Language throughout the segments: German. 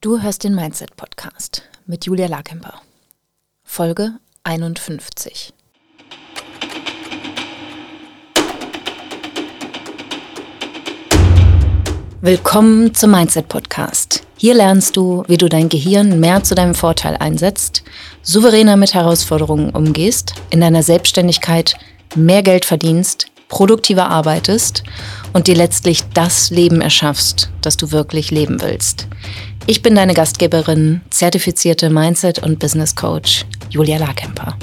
Du hörst den Mindset Podcast mit Julia Larkemper. Folge 51. Willkommen zum Mindset Podcast. Hier lernst du, wie du dein Gehirn mehr zu deinem Vorteil einsetzt, souveräner mit Herausforderungen umgehst, in deiner Selbstständigkeit mehr Geld verdienst, produktiver arbeitest und dir letztlich das Leben erschaffst, das du wirklich leben willst. Ich bin deine Gastgeberin, zertifizierte Mindset- und Business Coach Julia Larkemper.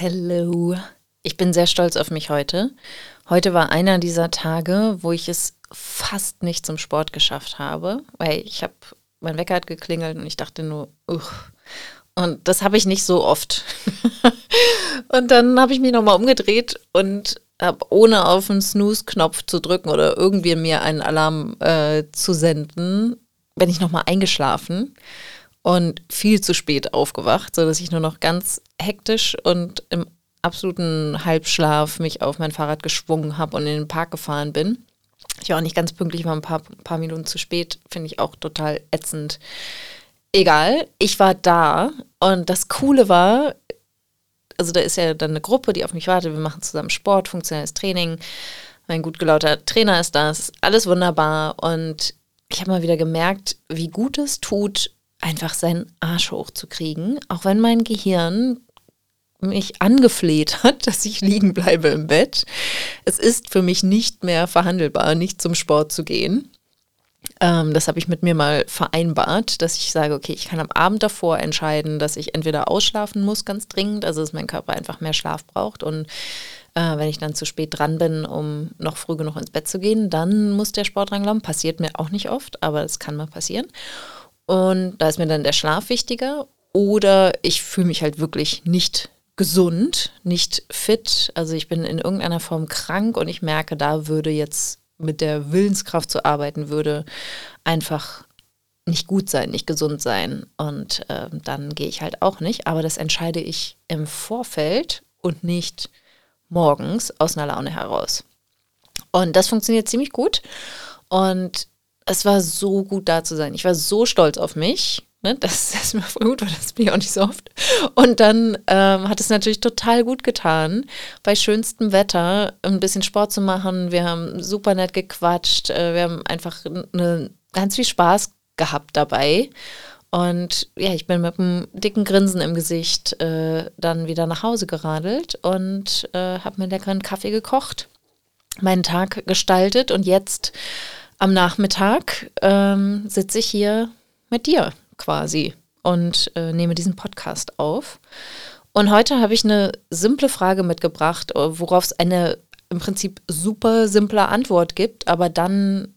Hallo, ich bin sehr stolz auf mich heute. Heute war einer dieser Tage, wo ich es fast nicht zum Sport geschafft habe, weil ich habe, mein Wecker hat geklingelt und ich dachte nur, uch. Und das habe ich nicht so oft. und dann habe ich mich nochmal umgedreht und habe, ohne auf den Snooze-Knopf zu drücken oder irgendwie mir einen Alarm äh, zu senden, bin ich nochmal eingeschlafen und viel zu spät aufgewacht, sodass ich nur noch ganz hektisch und im absoluten Halbschlaf mich auf mein Fahrrad geschwungen habe und in den Park gefahren bin. Ich war auch nicht ganz pünktlich, war ein paar, paar Minuten zu spät, finde ich auch total ätzend. Egal, ich war da und das Coole war, also da ist ja dann eine Gruppe, die auf mich wartet. Wir machen zusammen Sport, funktionelles Training. Mein gut gelauter Trainer ist da, ist alles wunderbar. Und ich habe mal wieder gemerkt, wie gut es tut, einfach seinen Arsch hochzukriegen, auch wenn mein Gehirn mich angefleht hat, dass ich liegen bleibe im Bett. Es ist für mich nicht mehr verhandelbar, nicht zum Sport zu gehen. Ähm, das habe ich mit mir mal vereinbart, dass ich sage, okay, ich kann am Abend davor entscheiden, dass ich entweder ausschlafen muss, ganz dringend, also dass mein Körper einfach mehr Schlaf braucht und äh, wenn ich dann zu spät dran bin, um noch früh genug ins Bett zu gehen, dann muss der Sport dranglaufen. Passiert mir auch nicht oft, aber es kann mal passieren. Und da ist mir dann der Schlaf wichtiger. Oder ich fühle mich halt wirklich nicht gesund, nicht fit. Also ich bin in irgendeiner Form krank und ich merke, da würde jetzt mit der Willenskraft zu arbeiten, würde einfach nicht gut sein, nicht gesund sein. Und äh, dann gehe ich halt auch nicht. Aber das entscheide ich im Vorfeld und nicht morgens aus einer Laune heraus. Und das funktioniert ziemlich gut. Und es war so gut da zu sein. Ich war so stolz auf mich. Ne? Das ist mir voll gut, weil das bin ich auch nicht so oft. Und dann ähm, hat es natürlich total gut getan, bei schönstem Wetter ein bisschen Sport zu machen. Wir haben super nett gequatscht. Äh, wir haben einfach eine, ganz viel Spaß gehabt dabei. Und ja, ich bin mit einem dicken Grinsen im Gesicht äh, dann wieder nach Hause geradelt und äh, habe mir leckeren Kaffee gekocht, meinen Tag gestaltet und jetzt am Nachmittag ähm, sitze ich hier mit dir quasi und äh, nehme diesen Podcast auf. Und heute habe ich eine simple Frage mitgebracht, äh, worauf es eine im Prinzip super simple Antwort gibt, aber dann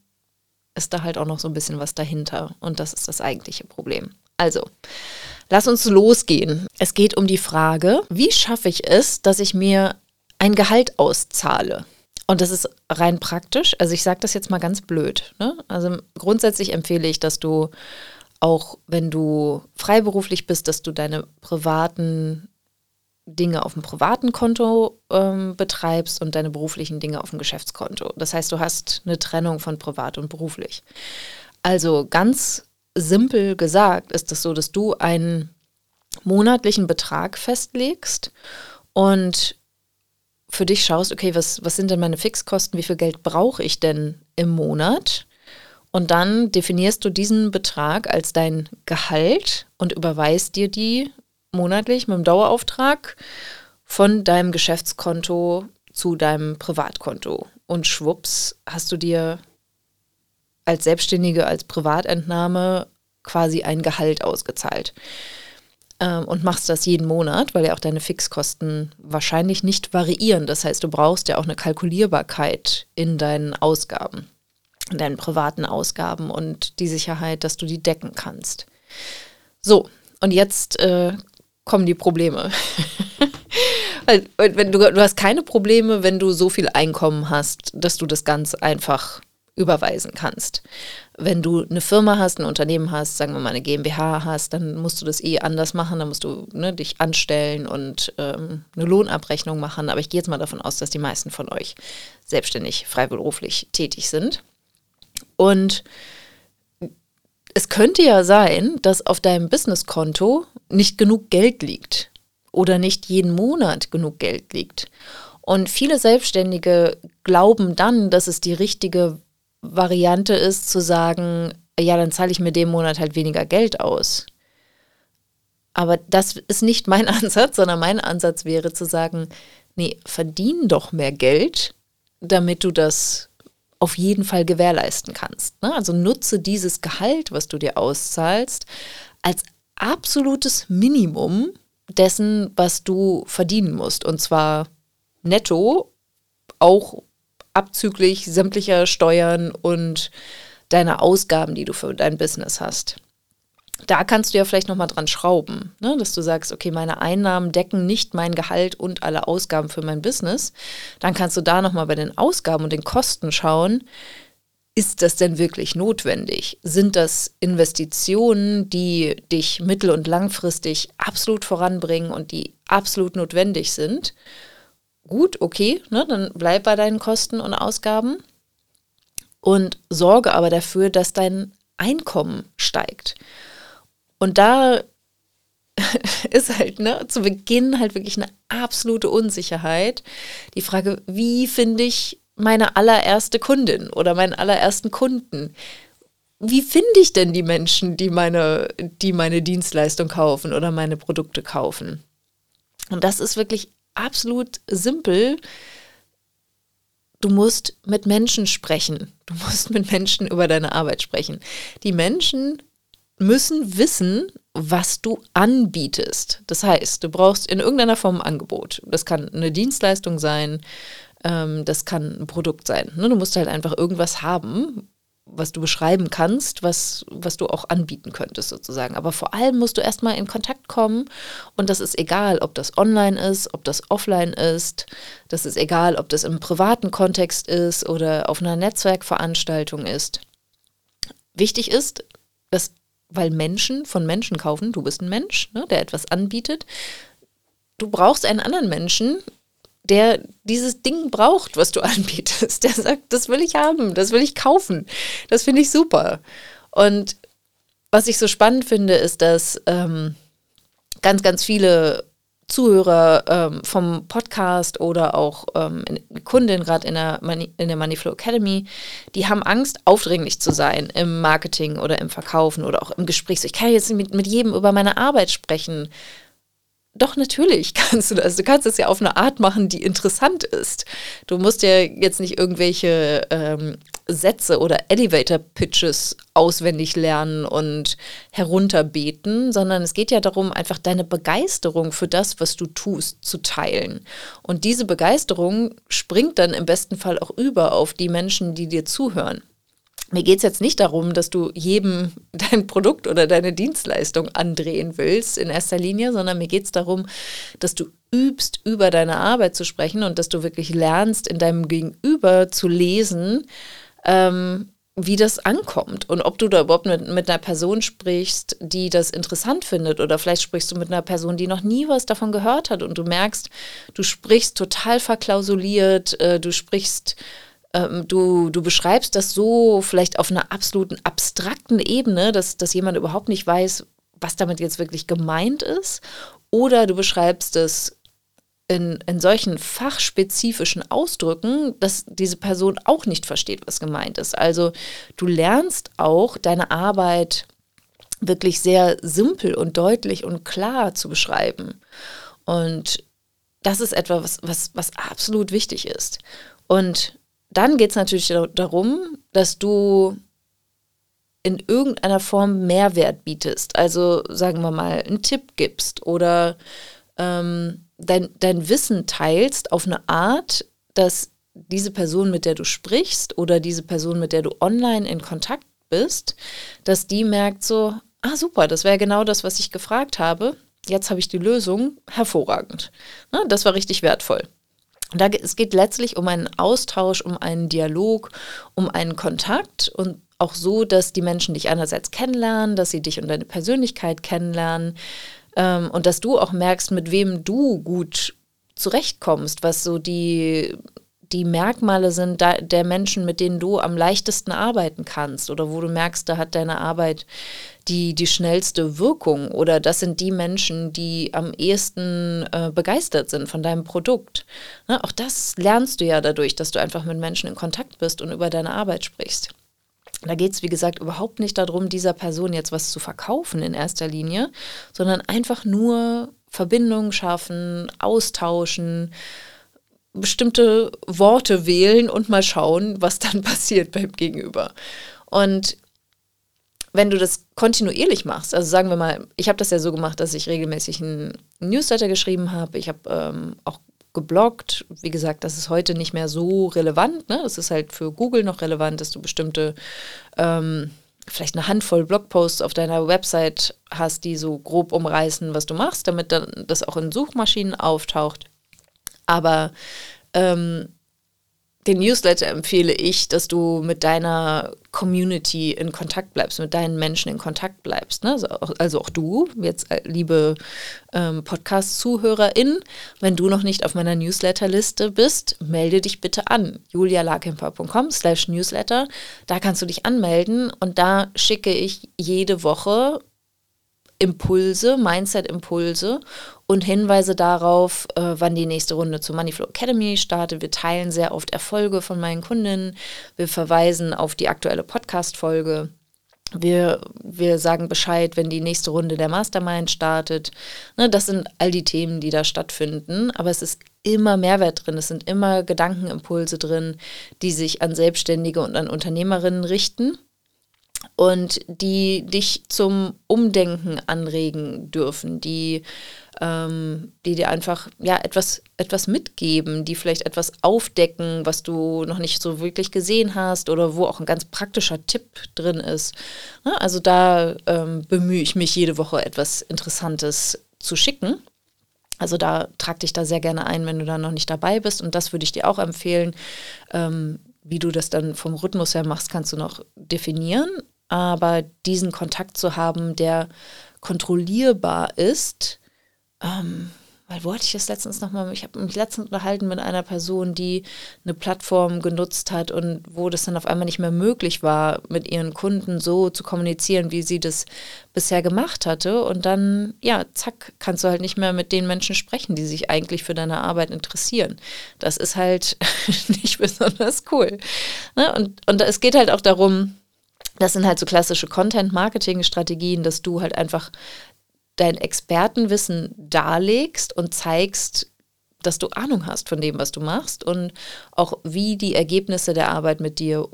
ist da halt auch noch so ein bisschen was dahinter. Und das ist das eigentliche Problem. Also, lass uns losgehen. Es geht um die Frage, wie schaffe ich es, dass ich mir ein Gehalt auszahle? Und das ist rein praktisch. Also ich sage das jetzt mal ganz blöd. Ne? Also grundsätzlich empfehle ich, dass du auch wenn du freiberuflich bist, dass du deine privaten Dinge auf dem privaten Konto ähm, betreibst und deine beruflichen Dinge auf dem Geschäftskonto. Das heißt, du hast eine Trennung von privat und beruflich. Also ganz simpel gesagt ist es das so, dass du einen monatlichen Betrag festlegst und für dich schaust, okay, was, was sind denn meine Fixkosten, wie viel Geld brauche ich denn im Monat? Und dann definierst du diesen Betrag als dein Gehalt und überweist dir die monatlich mit dem Dauerauftrag von deinem Geschäftskonto zu deinem Privatkonto. Und schwupps hast du dir als Selbstständige, als Privatentnahme quasi ein Gehalt ausgezahlt. Ähm, und machst das jeden Monat, weil ja auch deine Fixkosten wahrscheinlich nicht variieren. Das heißt, du brauchst ja auch eine Kalkulierbarkeit in deinen Ausgaben deinen privaten Ausgaben und die Sicherheit, dass du die decken kannst. So, und jetzt äh, kommen die Probleme. du, du hast keine Probleme, wenn du so viel Einkommen hast, dass du das ganz einfach überweisen kannst. Wenn du eine Firma hast, ein Unternehmen hast, sagen wir mal eine GmbH hast, dann musst du das eh anders machen, dann musst du ne, dich anstellen und ähm, eine Lohnabrechnung machen. Aber ich gehe jetzt mal davon aus, dass die meisten von euch selbstständig, freiberuflich tätig sind. Und es könnte ja sein, dass auf deinem Businesskonto nicht genug Geld liegt oder nicht jeden Monat genug Geld liegt. Und viele Selbstständige glauben dann, dass es die richtige Variante ist, zu sagen, ja, dann zahle ich mir dem Monat halt weniger Geld aus. Aber das ist nicht mein Ansatz, sondern mein Ansatz wäre zu sagen, nee, verdien doch mehr Geld, damit du das auf jeden Fall gewährleisten kannst. Ne? Also nutze dieses Gehalt, was du dir auszahlst, als absolutes Minimum dessen, was du verdienen musst. Und zwar netto, auch abzüglich sämtlicher Steuern und deiner Ausgaben, die du für dein Business hast da kannst du ja vielleicht nochmal dran schrauben, ne? dass du sagst, okay, meine Einnahmen decken nicht mein Gehalt und alle Ausgaben für mein Business. Dann kannst du da nochmal bei den Ausgaben und den Kosten schauen, ist das denn wirklich notwendig? Sind das Investitionen, die dich mittel- und langfristig absolut voranbringen und die absolut notwendig sind? Gut, okay, ne? dann bleib bei deinen Kosten und Ausgaben und sorge aber dafür, dass dein Einkommen steigt. Und da ist halt ne, zu Beginn halt wirklich eine absolute Unsicherheit. Die Frage, wie finde ich meine allererste Kundin oder meinen allerersten Kunden? Wie finde ich denn die Menschen, die meine, die meine Dienstleistung kaufen oder meine Produkte kaufen? Und das ist wirklich absolut simpel. Du musst mit Menschen sprechen. Du musst mit Menschen über deine Arbeit sprechen. Die Menschen müssen wissen, was du anbietest. Das heißt, du brauchst in irgendeiner Form ein Angebot. Das kann eine Dienstleistung sein, ähm, das kann ein Produkt sein. Ne? Du musst halt einfach irgendwas haben, was du beschreiben kannst, was, was du auch anbieten könntest sozusagen. Aber vor allem musst du erstmal in Kontakt kommen und das ist egal, ob das online ist, ob das offline ist, das ist egal, ob das im privaten Kontext ist oder auf einer Netzwerkveranstaltung ist. Wichtig ist, dass weil Menschen von Menschen kaufen. Du bist ein Mensch, ne, der etwas anbietet. Du brauchst einen anderen Menschen, der dieses Ding braucht, was du anbietest. Der sagt, das will ich haben, das will ich kaufen. Das finde ich super. Und was ich so spannend finde, ist, dass ähm, ganz, ganz viele Zuhörer ähm, vom Podcast oder auch ähm, Kunden gerade in der, in der Moneyflow Academy, die haben Angst, aufdringlich zu sein im Marketing oder im Verkaufen oder auch im Gespräch. So, ich kann jetzt mit, mit jedem über meine Arbeit sprechen. Doch, natürlich kannst du das. Du kannst es ja auf eine Art machen, die interessant ist. Du musst ja jetzt nicht irgendwelche ähm, Sätze oder Elevator-Pitches auswendig lernen und herunterbeten, sondern es geht ja darum, einfach deine Begeisterung für das, was du tust, zu teilen. Und diese Begeisterung springt dann im besten Fall auch über auf die Menschen, die dir zuhören. Mir geht es jetzt nicht darum, dass du jedem dein Produkt oder deine Dienstleistung andrehen willst in erster Linie, sondern mir geht es darum, dass du übst, über deine Arbeit zu sprechen und dass du wirklich lernst, in deinem Gegenüber zu lesen, ähm, wie das ankommt und ob du da überhaupt mit, mit einer Person sprichst, die das interessant findet oder vielleicht sprichst du mit einer Person, die noch nie was davon gehört hat und du merkst, du sprichst total verklausuliert, äh, du sprichst ähm, du, du beschreibst das so vielleicht auf einer absoluten abstrakten Ebene, dass, dass jemand überhaupt nicht weiß, was damit jetzt wirklich gemeint ist. Oder du beschreibst es in, in solchen fachspezifischen Ausdrücken, dass diese Person auch nicht versteht, was gemeint ist. Also du lernst auch deine Arbeit wirklich sehr simpel und deutlich und klar zu beschreiben. Und das ist etwas, was, was absolut wichtig ist. Und dann geht es natürlich darum, dass du in irgendeiner Form Mehrwert bietest. Also sagen wir mal, einen Tipp gibst oder ähm, dein, dein Wissen teilst auf eine Art, dass diese Person, mit der du sprichst oder diese Person, mit der du online in Kontakt bist, dass die merkt so, ah super, das wäre genau das, was ich gefragt habe. Jetzt habe ich die Lösung. Hervorragend. Na, das war richtig wertvoll. Da, es geht letztlich um einen Austausch, um einen Dialog, um einen Kontakt und auch so, dass die Menschen dich einerseits kennenlernen, dass sie dich und deine Persönlichkeit kennenlernen ähm, und dass du auch merkst, mit wem du gut zurechtkommst, was so die die Merkmale sind da, der Menschen, mit denen du am leichtesten arbeiten kannst oder wo du merkst, da hat deine Arbeit die, die schnellste Wirkung oder das sind die Menschen, die am ehesten äh, begeistert sind von deinem Produkt. Ne? Auch das lernst du ja dadurch, dass du einfach mit Menschen in Kontakt bist und über deine Arbeit sprichst. Da geht es, wie gesagt, überhaupt nicht darum, dieser Person jetzt was zu verkaufen in erster Linie, sondern einfach nur Verbindungen schaffen, austauschen, bestimmte Worte wählen und mal schauen, was dann passiert beim Gegenüber. Und wenn du das kontinuierlich machst, also sagen wir mal, ich habe das ja so gemacht, dass ich regelmäßig einen Newsletter geschrieben habe, ich habe ähm, auch gebloggt. Wie gesagt, das ist heute nicht mehr so relevant. Ne? Das ist halt für Google noch relevant, dass du bestimmte, ähm, vielleicht eine Handvoll Blogposts auf deiner Website hast, die so grob umreißen, was du machst, damit dann das auch in Suchmaschinen auftaucht. Aber ähm, den Newsletter empfehle ich, dass du mit deiner Community in Kontakt bleibst, mit deinen Menschen in Kontakt bleibst. Ne? Also, auch, also auch du, jetzt äh, liebe ähm, Podcast-ZuhörerInnen, wenn du noch nicht auf meiner Newsletterliste bist, melde dich bitte an. julialakemper.com slash Newsletter. Da kannst du dich anmelden und da schicke ich jede Woche Impulse, Mindset-Impulse und Hinweise darauf, äh, wann die nächste Runde zur Moneyflow Academy startet. Wir teilen sehr oft Erfolge von meinen Kundinnen. Wir verweisen auf die aktuelle Podcast-Folge. Wir, wir sagen Bescheid, wenn die nächste Runde der Mastermind startet. Ne, das sind all die Themen, die da stattfinden. Aber es ist immer Mehrwert drin. Es sind immer Gedankenimpulse drin, die sich an Selbstständige und an Unternehmerinnen richten und die dich zum Umdenken anregen dürfen, die, ähm, die dir einfach ja etwas, etwas mitgeben, die vielleicht etwas aufdecken, was du noch nicht so wirklich gesehen hast oder wo auch ein ganz praktischer Tipp drin ist. Ja, also da ähm, bemühe ich mich jede Woche etwas Interessantes zu schicken. Also da trag dich da sehr gerne ein, wenn du da noch nicht dabei bist. Und das würde ich dir auch empfehlen. Ähm, wie du das dann vom Rhythmus her machst, kannst du noch definieren aber diesen Kontakt zu haben, der kontrollierbar ist, ähm, weil wollte ich das letztens nochmal, ich habe mich letztens unterhalten mit einer Person, die eine Plattform genutzt hat und wo das dann auf einmal nicht mehr möglich war, mit ihren Kunden so zu kommunizieren, wie sie das bisher gemacht hatte. Und dann, ja, zack, kannst du halt nicht mehr mit den Menschen sprechen, die sich eigentlich für deine Arbeit interessieren. Das ist halt nicht besonders cool. Ne? Und, und es geht halt auch darum, das sind halt so klassische Content-Marketing-Strategien, dass du halt einfach dein Expertenwissen darlegst und zeigst, dass du Ahnung hast von dem, was du machst und auch wie die Ergebnisse der Arbeit mit dir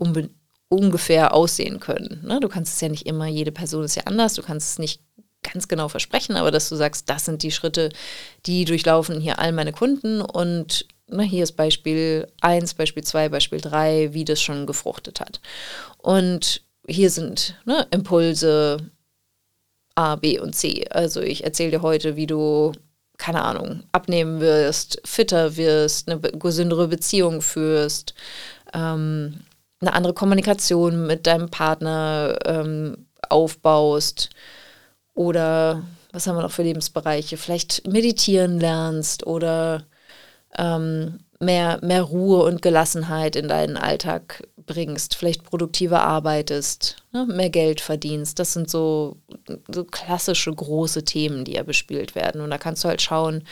ungefähr aussehen können. Ne? Du kannst es ja nicht immer, jede Person ist ja anders, du kannst es nicht ganz genau versprechen, aber dass du sagst, das sind die Schritte, die durchlaufen hier all meine Kunden und na, hier ist Beispiel 1, Beispiel 2, Beispiel 3, wie das schon gefruchtet hat. Und hier sind ne, Impulse A, B und C. Also ich erzähle dir heute, wie du, keine Ahnung, abnehmen wirst, fitter wirst, eine gesündere Beziehung führst, ähm, eine andere Kommunikation mit deinem Partner ähm, aufbaust oder was haben wir noch für Lebensbereiche? Vielleicht meditieren lernst oder ähm, mehr, mehr Ruhe und Gelassenheit in deinen Alltag bringst, vielleicht produktiver arbeitest, ne, mehr Geld verdienst. Das sind so, so klassische große Themen, die ja bespielt werden. Und da kannst du halt schauen,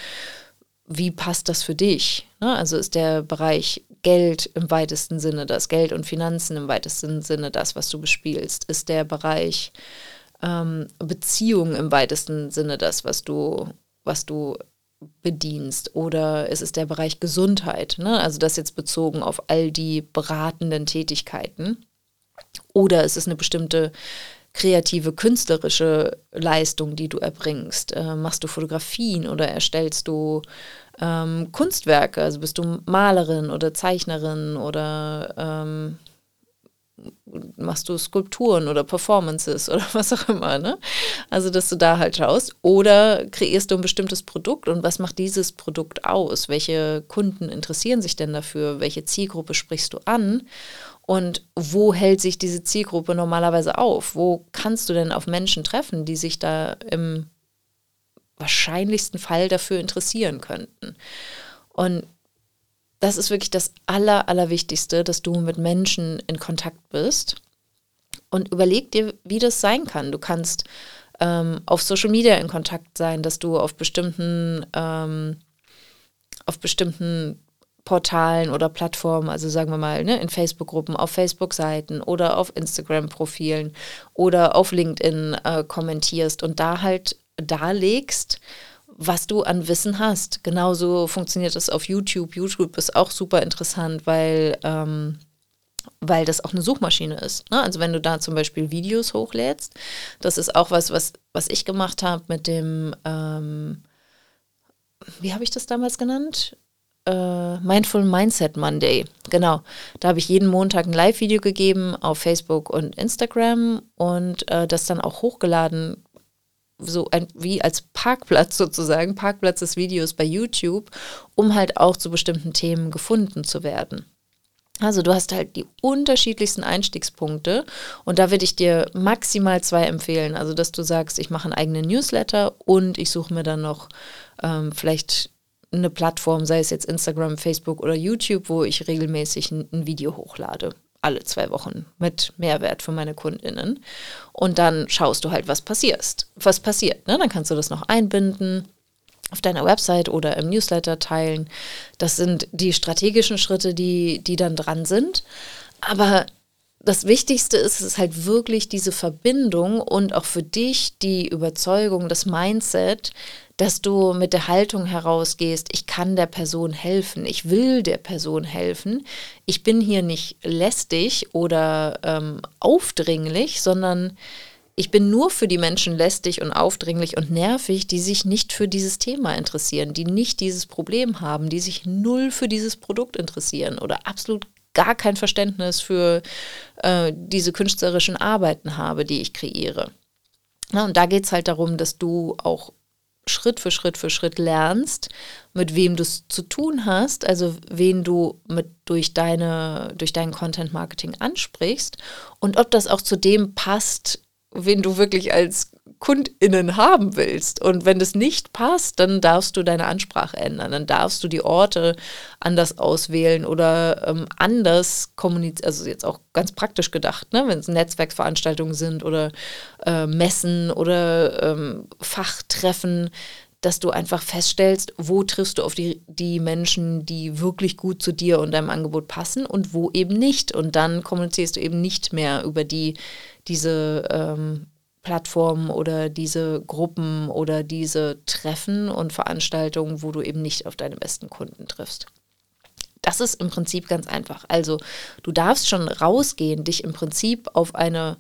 wie passt das für dich? Ne? Also ist der Bereich Geld im weitesten Sinne das, Geld und Finanzen im weitesten Sinne das, was du bespielst? Ist der Bereich ähm, Beziehung im weitesten Sinne das, was du, was du bedienst oder ist es der Bereich Gesundheit, ne? also das jetzt bezogen auf all die beratenden Tätigkeiten oder ist es eine bestimmte kreative, künstlerische Leistung, die du erbringst? Äh, machst du Fotografien oder erstellst du ähm, Kunstwerke? Also bist du Malerin oder Zeichnerin oder ähm, machst du Skulpturen oder Performances oder was auch immer, ne? Also, dass du da halt schaust. Oder kreierst du ein bestimmtes Produkt und was macht dieses Produkt aus? Welche Kunden interessieren sich denn dafür? Welche Zielgruppe sprichst du an? Und wo hält sich diese Zielgruppe normalerweise auf? Wo kannst du denn auf Menschen treffen, die sich da im wahrscheinlichsten Fall dafür interessieren könnten? Und das ist wirklich das Aller, Allerwichtigste, dass du mit Menschen in Kontakt bist. Und überleg dir, wie das sein kann. Du kannst ähm, auf Social Media in Kontakt sein, dass du auf bestimmten, ähm, auf bestimmten Portalen oder Plattformen, also sagen wir mal, ne, in Facebook-Gruppen, auf Facebook-Seiten oder auf Instagram-Profilen oder auf LinkedIn äh, kommentierst und da halt darlegst, was du an Wissen hast. Genauso funktioniert das auf YouTube. YouTube ist auch super interessant, weil, ähm, weil das auch eine Suchmaschine ist. Ne? Also wenn du da zum Beispiel Videos hochlädst, das ist auch was, was, was ich gemacht habe mit dem, ähm, wie habe ich das damals genannt? Uh, Mindful Mindset Monday. Genau. Da habe ich jeden Montag ein Live-Video gegeben auf Facebook und Instagram und uh, das dann auch hochgeladen so ein, wie als Parkplatz sozusagen, Parkplatz des Videos bei YouTube, um halt auch zu bestimmten Themen gefunden zu werden. Also du hast halt die unterschiedlichsten Einstiegspunkte und da würde ich dir maximal zwei empfehlen. Also dass du sagst, ich mache einen eigenen Newsletter und ich suche mir dann noch ähm, vielleicht eine Plattform, sei es jetzt Instagram, Facebook oder YouTube, wo ich regelmäßig ein, ein Video hochlade alle zwei Wochen mit Mehrwert für meine KundInnen. Und dann schaust du halt, was passiert. Was passiert. Ne? Dann kannst du das noch einbinden auf deiner Website oder im Newsletter teilen. Das sind die strategischen Schritte, die, die dann dran sind. Aber das Wichtigste ist es halt wirklich diese Verbindung und auch für dich die Überzeugung, das Mindset, dass du mit der Haltung herausgehst, ich kann der Person helfen, ich will der Person helfen, ich bin hier nicht lästig oder ähm, aufdringlich, sondern ich bin nur für die Menschen lästig und aufdringlich und nervig, die sich nicht für dieses Thema interessieren, die nicht dieses Problem haben, die sich null für dieses Produkt interessieren oder absolut gar kein Verständnis für äh, diese künstlerischen Arbeiten habe, die ich kreiere. Na, und da geht es halt darum, dass du auch Schritt für Schritt für Schritt lernst, mit wem du es zu tun hast, also wen du mit durch deine durch dein Content Marketing ansprichst und ob das auch zu dem passt, wen du wirklich als KundInnen haben willst. Und wenn das nicht passt, dann darfst du deine Ansprache ändern. Dann darfst du die Orte anders auswählen oder ähm, anders kommunizieren. Also jetzt auch ganz praktisch gedacht, ne? wenn es Netzwerksveranstaltungen sind oder äh, Messen oder ähm, Fachtreffen, dass du einfach feststellst, wo triffst du auf die, die Menschen, die wirklich gut zu dir und deinem Angebot passen und wo eben nicht. Und dann kommunizierst du eben nicht mehr über die, diese ähm, Plattformen oder diese Gruppen oder diese Treffen und Veranstaltungen, wo du eben nicht auf deine besten Kunden triffst. Das ist im Prinzip ganz einfach. Also du darfst schon rausgehen, dich im Prinzip auf eine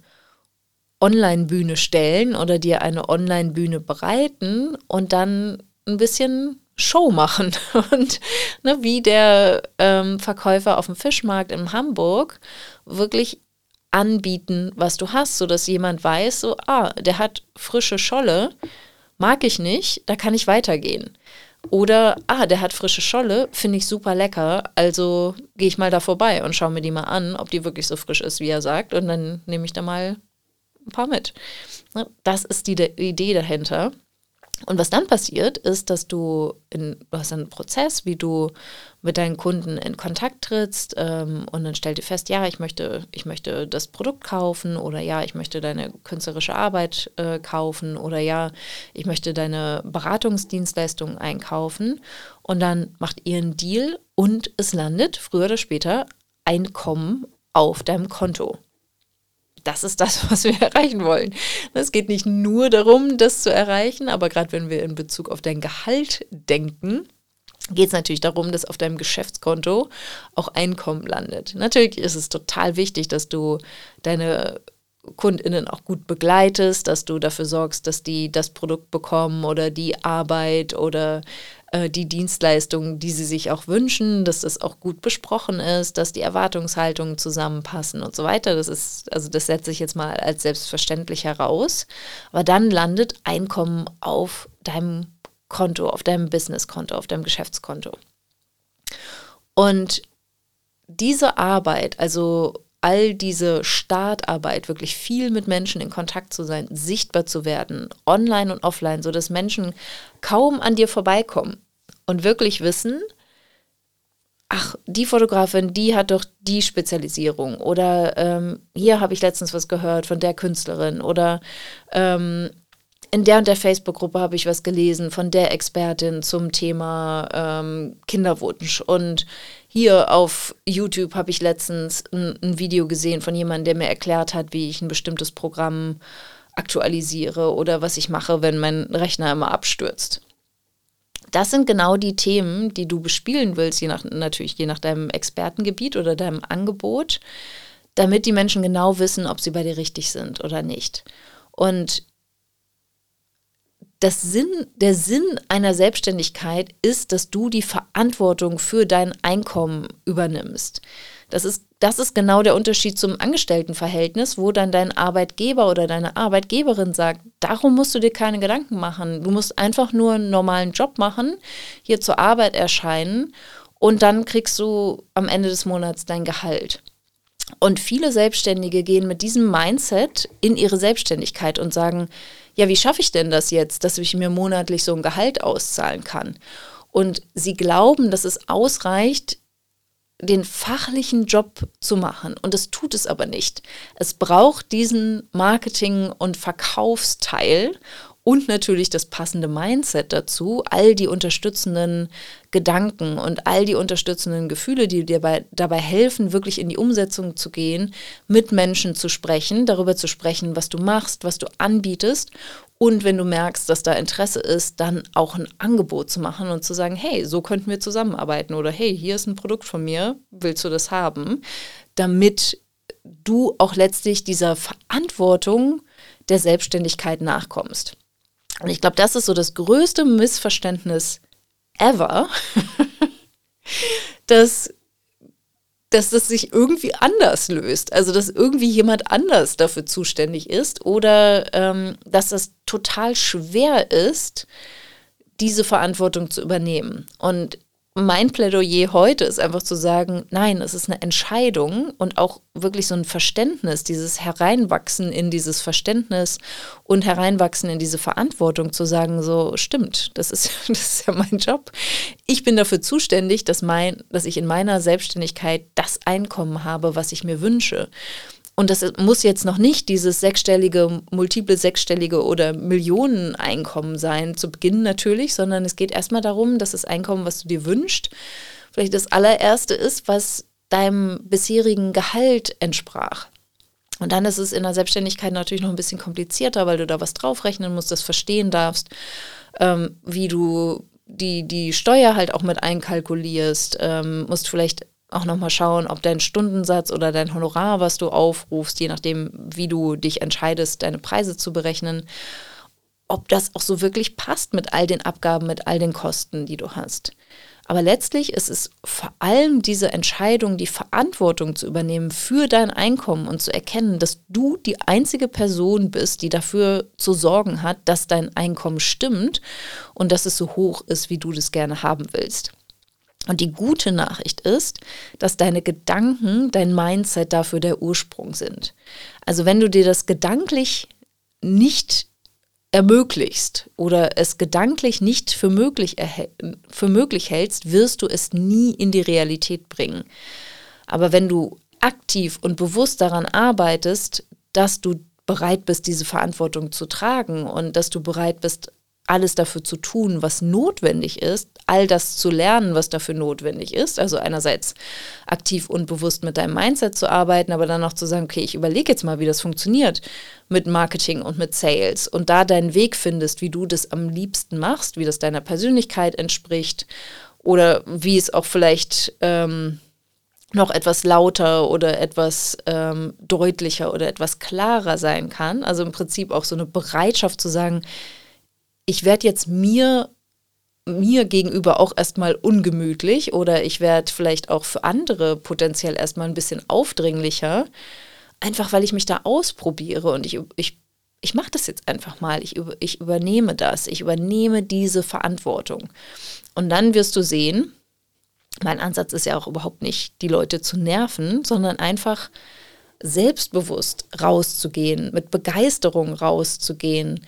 Online-Bühne stellen oder dir eine Online-Bühne bereiten und dann ein bisschen Show machen. Und ne, wie der ähm, Verkäufer auf dem Fischmarkt in Hamburg wirklich anbieten, was du hast, sodass jemand weiß, so, ah, der hat frische Scholle, mag ich nicht, da kann ich weitergehen. Oder, ah, der hat frische Scholle, finde ich super lecker, also gehe ich mal da vorbei und schaue mir die mal an, ob die wirklich so frisch ist, wie er sagt, und dann nehme ich da mal ein paar mit. Ne, das ist die Idee dahinter. Und was dann passiert, ist, dass du, in, du hast einen Prozess, wie du mit deinen Kunden in Kontakt trittst ähm, und dann stellt ihr fest, ja, ich möchte, ich möchte das Produkt kaufen oder ja, ich möchte deine künstlerische Arbeit äh, kaufen oder ja, ich möchte deine Beratungsdienstleistungen einkaufen. Und dann macht ihr einen Deal und es landet früher oder später Einkommen auf deinem Konto das ist das, was wir erreichen wollen. Es geht nicht nur darum, das zu erreichen, aber gerade wenn wir in Bezug auf dein Gehalt denken, geht es natürlich darum, dass auf deinem Geschäftskonto auch Einkommen landet. Natürlich ist es total wichtig, dass du deine KundInnen auch gut begleitest, dass du dafür sorgst, dass die das Produkt bekommen oder die Arbeit oder äh, die Dienstleistungen, die sie sich auch wünschen, dass das auch gut besprochen ist, dass die Erwartungshaltungen zusammenpassen und so weiter. Das ist, also das setze ich jetzt mal als selbstverständlich heraus. Aber dann landet Einkommen auf deinem Konto, auf deinem Businesskonto, auf deinem Geschäftskonto. Und diese Arbeit, also all diese Startarbeit, wirklich viel mit Menschen in Kontakt zu sein, sichtbar zu werden, online und offline, sodass Menschen kaum an dir vorbeikommen und wirklich wissen, ach, die Fotografin, die hat doch die Spezialisierung. Oder ähm, hier habe ich letztens was gehört von der Künstlerin. Oder ähm, in der und der Facebook-Gruppe habe ich was gelesen von der Expertin zum Thema ähm, Kinderwunsch. Und hier auf YouTube habe ich letztens ein, ein, Video gesehen von jemandem, der mir erklärt hat, wie ich ein bestimmtes Programm aktualisiere oder was ich mache, wenn mein Rechner immer abstürzt. Das sind genau die Themen, die du bespielen willst, je nach, natürlich je nach deinem Expertengebiet oder deinem Angebot, damit die Menschen genau wissen, ob sie bei dir richtig sind oder nicht. Und das Sinn, der Sinn einer Selbstständigkeit ist, dass du die Verantwortung für dein Einkommen übernimmst. Das ist, das ist genau der Unterschied zum Angestelltenverhältnis, wo dann dein Arbeitgeber oder deine Arbeitgeberin sagt, darum musst du dir keine Gedanken machen. Du musst einfach nur einen normalen Job machen, hier zur Arbeit erscheinen und dann kriegst du am Ende des Monats dein Gehalt. Und viele Selbstständige gehen mit diesem Mindset in ihre Selbstständigkeit und sagen, ja, wie schaffe ich denn das jetzt, dass ich mir monatlich so ein Gehalt auszahlen kann? Und sie glauben, dass es ausreicht, den fachlichen Job zu machen. Und das tut es aber nicht. Es braucht diesen Marketing- und Verkaufsteil und natürlich das passende Mindset dazu, all die unterstützenden Gedanken und all die unterstützenden Gefühle, die dir bei, dabei helfen, wirklich in die Umsetzung zu gehen, mit Menschen zu sprechen, darüber zu sprechen, was du machst, was du anbietest und wenn du merkst, dass da Interesse ist, dann auch ein Angebot zu machen und zu sagen, hey, so könnten wir zusammenarbeiten oder hey, hier ist ein Produkt von mir, willst du das haben? Damit du auch letztlich dieser Verantwortung der Selbstständigkeit nachkommst. Und ich glaube, das ist so das größte Missverständnis ever, dass, dass das sich irgendwie anders löst. Also, dass irgendwie jemand anders dafür zuständig ist oder ähm, dass das total schwer ist, diese Verantwortung zu übernehmen. Und mein Plädoyer heute ist einfach zu sagen, nein, es ist eine Entscheidung und auch wirklich so ein Verständnis, dieses Hereinwachsen in dieses Verständnis und Hereinwachsen in diese Verantwortung zu sagen, so stimmt, das ist, das ist ja mein Job. Ich bin dafür zuständig, dass, mein, dass ich in meiner Selbstständigkeit das Einkommen habe, was ich mir wünsche. Und das muss jetzt noch nicht dieses sechsstellige, multiple sechsstellige oder Millioneneinkommen sein, zu Beginn natürlich, sondern es geht erstmal darum, dass das Einkommen, was du dir wünschst, vielleicht das allererste ist, was deinem bisherigen Gehalt entsprach. Und dann ist es in der Selbstständigkeit natürlich noch ein bisschen komplizierter, weil du da was draufrechnen musst, das verstehen darfst, ähm, wie du die, die Steuer halt auch mit einkalkulierst, ähm, musst vielleicht auch nochmal schauen, ob dein Stundensatz oder dein Honorar, was du aufrufst, je nachdem, wie du dich entscheidest, deine Preise zu berechnen, ob das auch so wirklich passt mit all den Abgaben, mit all den Kosten, die du hast. Aber letztlich ist es vor allem diese Entscheidung, die Verantwortung zu übernehmen für dein Einkommen und zu erkennen, dass du die einzige Person bist, die dafür zu sorgen hat, dass dein Einkommen stimmt und dass es so hoch ist, wie du das gerne haben willst. Und die gute Nachricht ist, dass deine Gedanken, dein Mindset dafür der Ursprung sind. Also wenn du dir das gedanklich nicht ermöglichst oder es gedanklich nicht für möglich, für möglich hältst, wirst du es nie in die Realität bringen. Aber wenn du aktiv und bewusst daran arbeitest, dass du bereit bist, diese Verantwortung zu tragen und dass du bereit bist, alles dafür zu tun, was notwendig ist, all das zu lernen, was dafür notwendig ist. Also einerseits aktiv und bewusst mit deinem Mindset zu arbeiten, aber dann auch zu sagen, okay, ich überlege jetzt mal, wie das funktioniert mit Marketing und mit Sales und da deinen Weg findest, wie du das am liebsten machst, wie das deiner Persönlichkeit entspricht oder wie es auch vielleicht ähm, noch etwas lauter oder etwas ähm, deutlicher oder etwas klarer sein kann. Also im Prinzip auch so eine Bereitschaft zu sagen, ich werde jetzt mir mir gegenüber auch erstmal ungemütlich oder ich werde vielleicht auch für andere potenziell erstmal ein bisschen aufdringlicher, einfach weil ich mich da ausprobiere und ich, ich, ich mache das jetzt einfach mal, ich, ich übernehme das, ich übernehme diese Verantwortung. Und dann wirst du sehen, mein Ansatz ist ja auch überhaupt nicht, die Leute zu nerven, sondern einfach selbstbewusst rauszugehen, mit Begeisterung rauszugehen,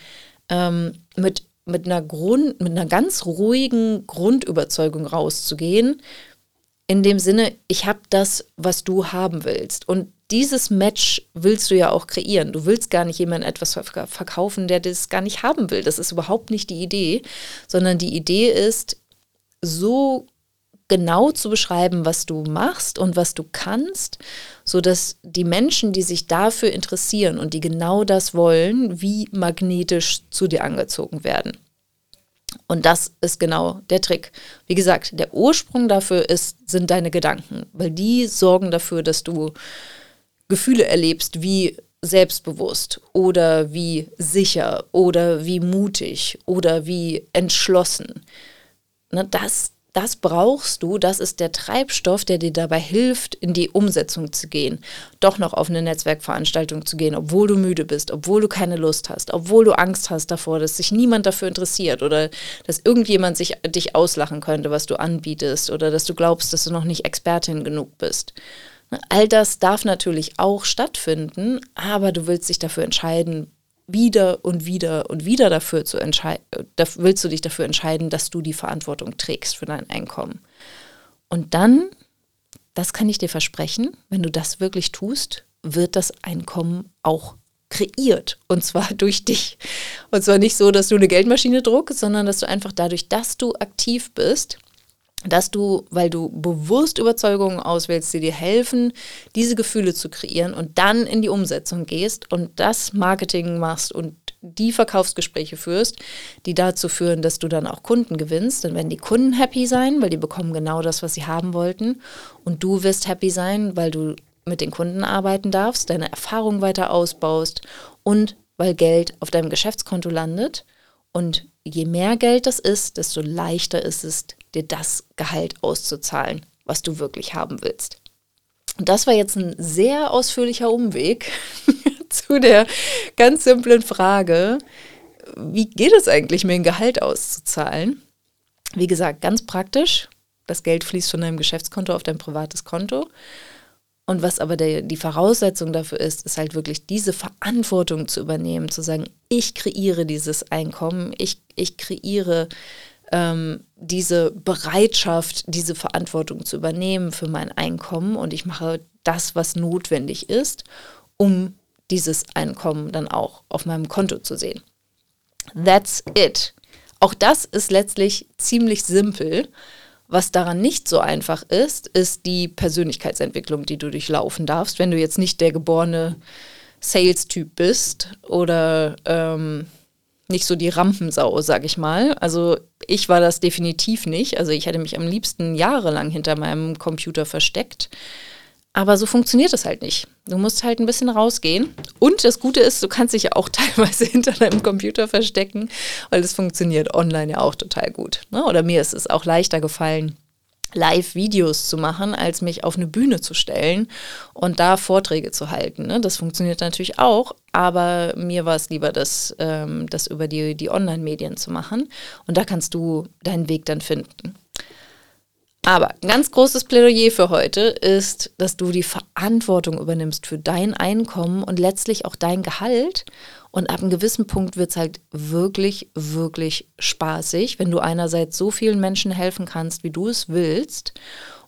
ähm, mit, mit, einer Grund, mit einer ganz ruhigen Grundüberzeugung rauszugehen, in dem Sinne, ich habe das, was du haben willst. Und dieses Match willst du ja auch kreieren. Du willst gar nicht jemandem etwas verkaufen, der das gar nicht haben will. Das ist überhaupt nicht die Idee, sondern die Idee ist, so genau zu beschreiben, was du machst und was du kannst, so dass die Menschen, die sich dafür interessieren und die genau das wollen, wie magnetisch zu dir angezogen werden. Und das ist genau der Trick. Wie gesagt, der Ursprung dafür ist, sind deine Gedanken, weil die sorgen dafür, dass du Gefühle erlebst wie selbstbewusst oder wie sicher oder wie mutig oder wie entschlossen. Ne, das, das brauchst du, das ist der Treibstoff, der dir dabei hilft, in die Umsetzung zu gehen, doch noch auf eine Netzwerkveranstaltung zu gehen, obwohl du müde bist, obwohl du keine Lust hast, obwohl du Angst hast davor, dass sich niemand dafür interessiert oder dass irgendjemand sich dich auslachen könnte, was du anbietest oder dass du glaubst, dass du noch nicht Expertin genug bist. All das darf natürlich auch stattfinden, aber du willst dich dafür entscheiden, wieder und wieder und wieder dafür zu entscheiden, willst du dich dafür entscheiden, dass du die Verantwortung trägst für dein Einkommen. Und dann, das kann ich dir versprechen, wenn du das wirklich tust, wird das Einkommen auch kreiert. Und zwar durch dich. Und zwar nicht so, dass du eine Geldmaschine druckst, sondern dass du einfach dadurch, dass du aktiv bist, dass du, weil du bewusst Überzeugungen auswählst, die dir helfen, diese Gefühle zu kreieren und dann in die Umsetzung gehst und das Marketing machst und die Verkaufsgespräche führst, die dazu führen, dass du dann auch Kunden gewinnst. Dann werden die Kunden happy sein, weil die bekommen genau das, was sie haben wollten. Und du wirst happy sein, weil du mit den Kunden arbeiten darfst, deine Erfahrung weiter ausbaust und weil Geld auf deinem Geschäftskonto landet. Und je mehr Geld das ist, desto leichter ist es, dir das Gehalt auszuzahlen, was du wirklich haben willst. Und das war jetzt ein sehr ausführlicher Umweg zu der ganz simplen Frage, wie geht es eigentlich, mir ein Gehalt auszuzahlen? Wie gesagt, ganz praktisch. Das Geld fließt von deinem Geschäftskonto auf dein privates Konto. Und was aber der, die Voraussetzung dafür ist, ist halt wirklich diese Verantwortung zu übernehmen, zu sagen, ich kreiere dieses Einkommen, ich, ich kreiere ähm, diese Bereitschaft, diese Verantwortung zu übernehmen für mein Einkommen und ich mache das, was notwendig ist, um dieses Einkommen dann auch auf meinem Konto zu sehen. That's it. Auch das ist letztlich ziemlich simpel. Was daran nicht so einfach ist, ist die Persönlichkeitsentwicklung, die du durchlaufen darfst, wenn du jetzt nicht der geborene Sales-Typ bist oder ähm, nicht so die Rampensau, sag ich mal. Also ich war das definitiv nicht. Also ich hätte mich am liebsten jahrelang hinter meinem Computer versteckt. Aber so funktioniert es halt nicht. Du musst halt ein bisschen rausgehen. Und das Gute ist, du kannst dich ja auch teilweise hinter deinem Computer verstecken, weil es funktioniert online ja auch total gut. Ne? Oder mir ist es auch leichter gefallen, Live-Videos zu machen, als mich auf eine Bühne zu stellen und da Vorträge zu halten. Ne? Das funktioniert natürlich auch, aber mir war es lieber, das, ähm, das über die, die Online-Medien zu machen. Und da kannst du deinen Weg dann finden. Aber ein ganz großes Plädoyer für heute ist, dass du die Verantwortung übernimmst für dein Einkommen und letztlich auch dein Gehalt und ab einem gewissen Punkt wird es halt wirklich, wirklich spaßig, wenn du einerseits so vielen Menschen helfen kannst, wie du es willst,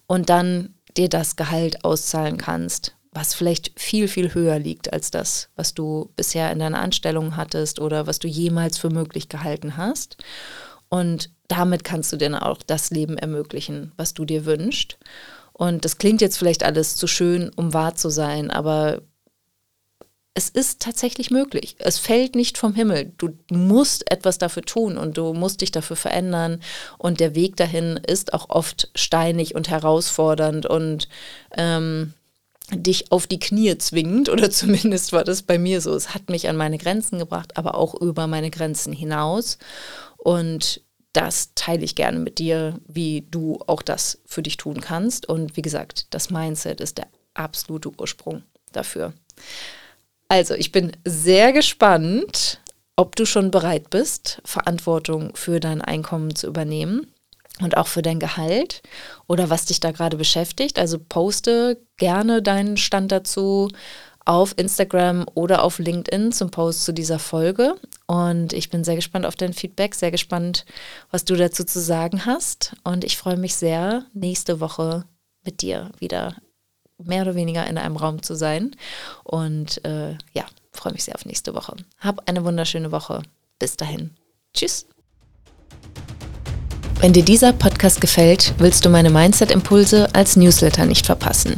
und dann dir das Gehalt auszahlen kannst, was vielleicht viel, viel höher liegt als das, was du bisher in deiner Anstellung hattest oder was du jemals für möglich gehalten hast. Und damit kannst du dir auch das Leben ermöglichen, was du dir wünschst. Und das klingt jetzt vielleicht alles zu schön, um wahr zu sein, aber es ist tatsächlich möglich. Es fällt nicht vom Himmel. Du musst etwas dafür tun und du musst dich dafür verändern. Und der Weg dahin ist auch oft steinig und herausfordernd und ähm, dich auf die Knie zwingend. Oder zumindest war das bei mir so. Es hat mich an meine Grenzen gebracht, aber auch über meine Grenzen hinaus. Und das teile ich gerne mit dir, wie du auch das für dich tun kannst. Und wie gesagt, das Mindset ist der absolute Ursprung dafür. Also, ich bin sehr gespannt, ob du schon bereit bist, Verantwortung für dein Einkommen zu übernehmen und auch für dein Gehalt oder was dich da gerade beschäftigt. Also poste gerne deinen Stand dazu auf Instagram oder auf LinkedIn zum Post zu dieser Folge. Und ich bin sehr gespannt auf dein Feedback, sehr gespannt, was du dazu zu sagen hast. Und ich freue mich sehr, nächste Woche mit dir wieder mehr oder weniger in einem Raum zu sein. Und äh, ja, freue mich sehr auf nächste Woche. Hab eine wunderschöne Woche. Bis dahin. Tschüss. Wenn dir dieser Podcast gefällt, willst du meine Mindset-Impulse als Newsletter nicht verpassen.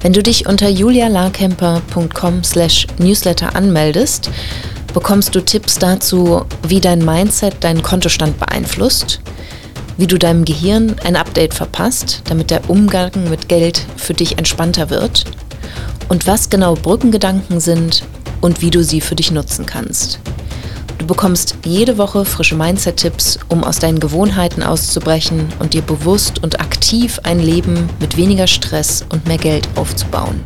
Wenn du dich unter julialarkemper.com slash newsletter anmeldest, bekommst du Tipps dazu, wie dein Mindset deinen Kontostand beeinflusst – wie du deinem Gehirn ein Update verpasst, damit der Umgang mit Geld für dich entspannter wird und was genau Brückengedanken sind und wie du sie für dich nutzen kannst. Du bekommst jede Woche frische Mindset-Tipps, um aus deinen Gewohnheiten auszubrechen und dir bewusst und aktiv ein Leben mit weniger Stress und mehr Geld aufzubauen.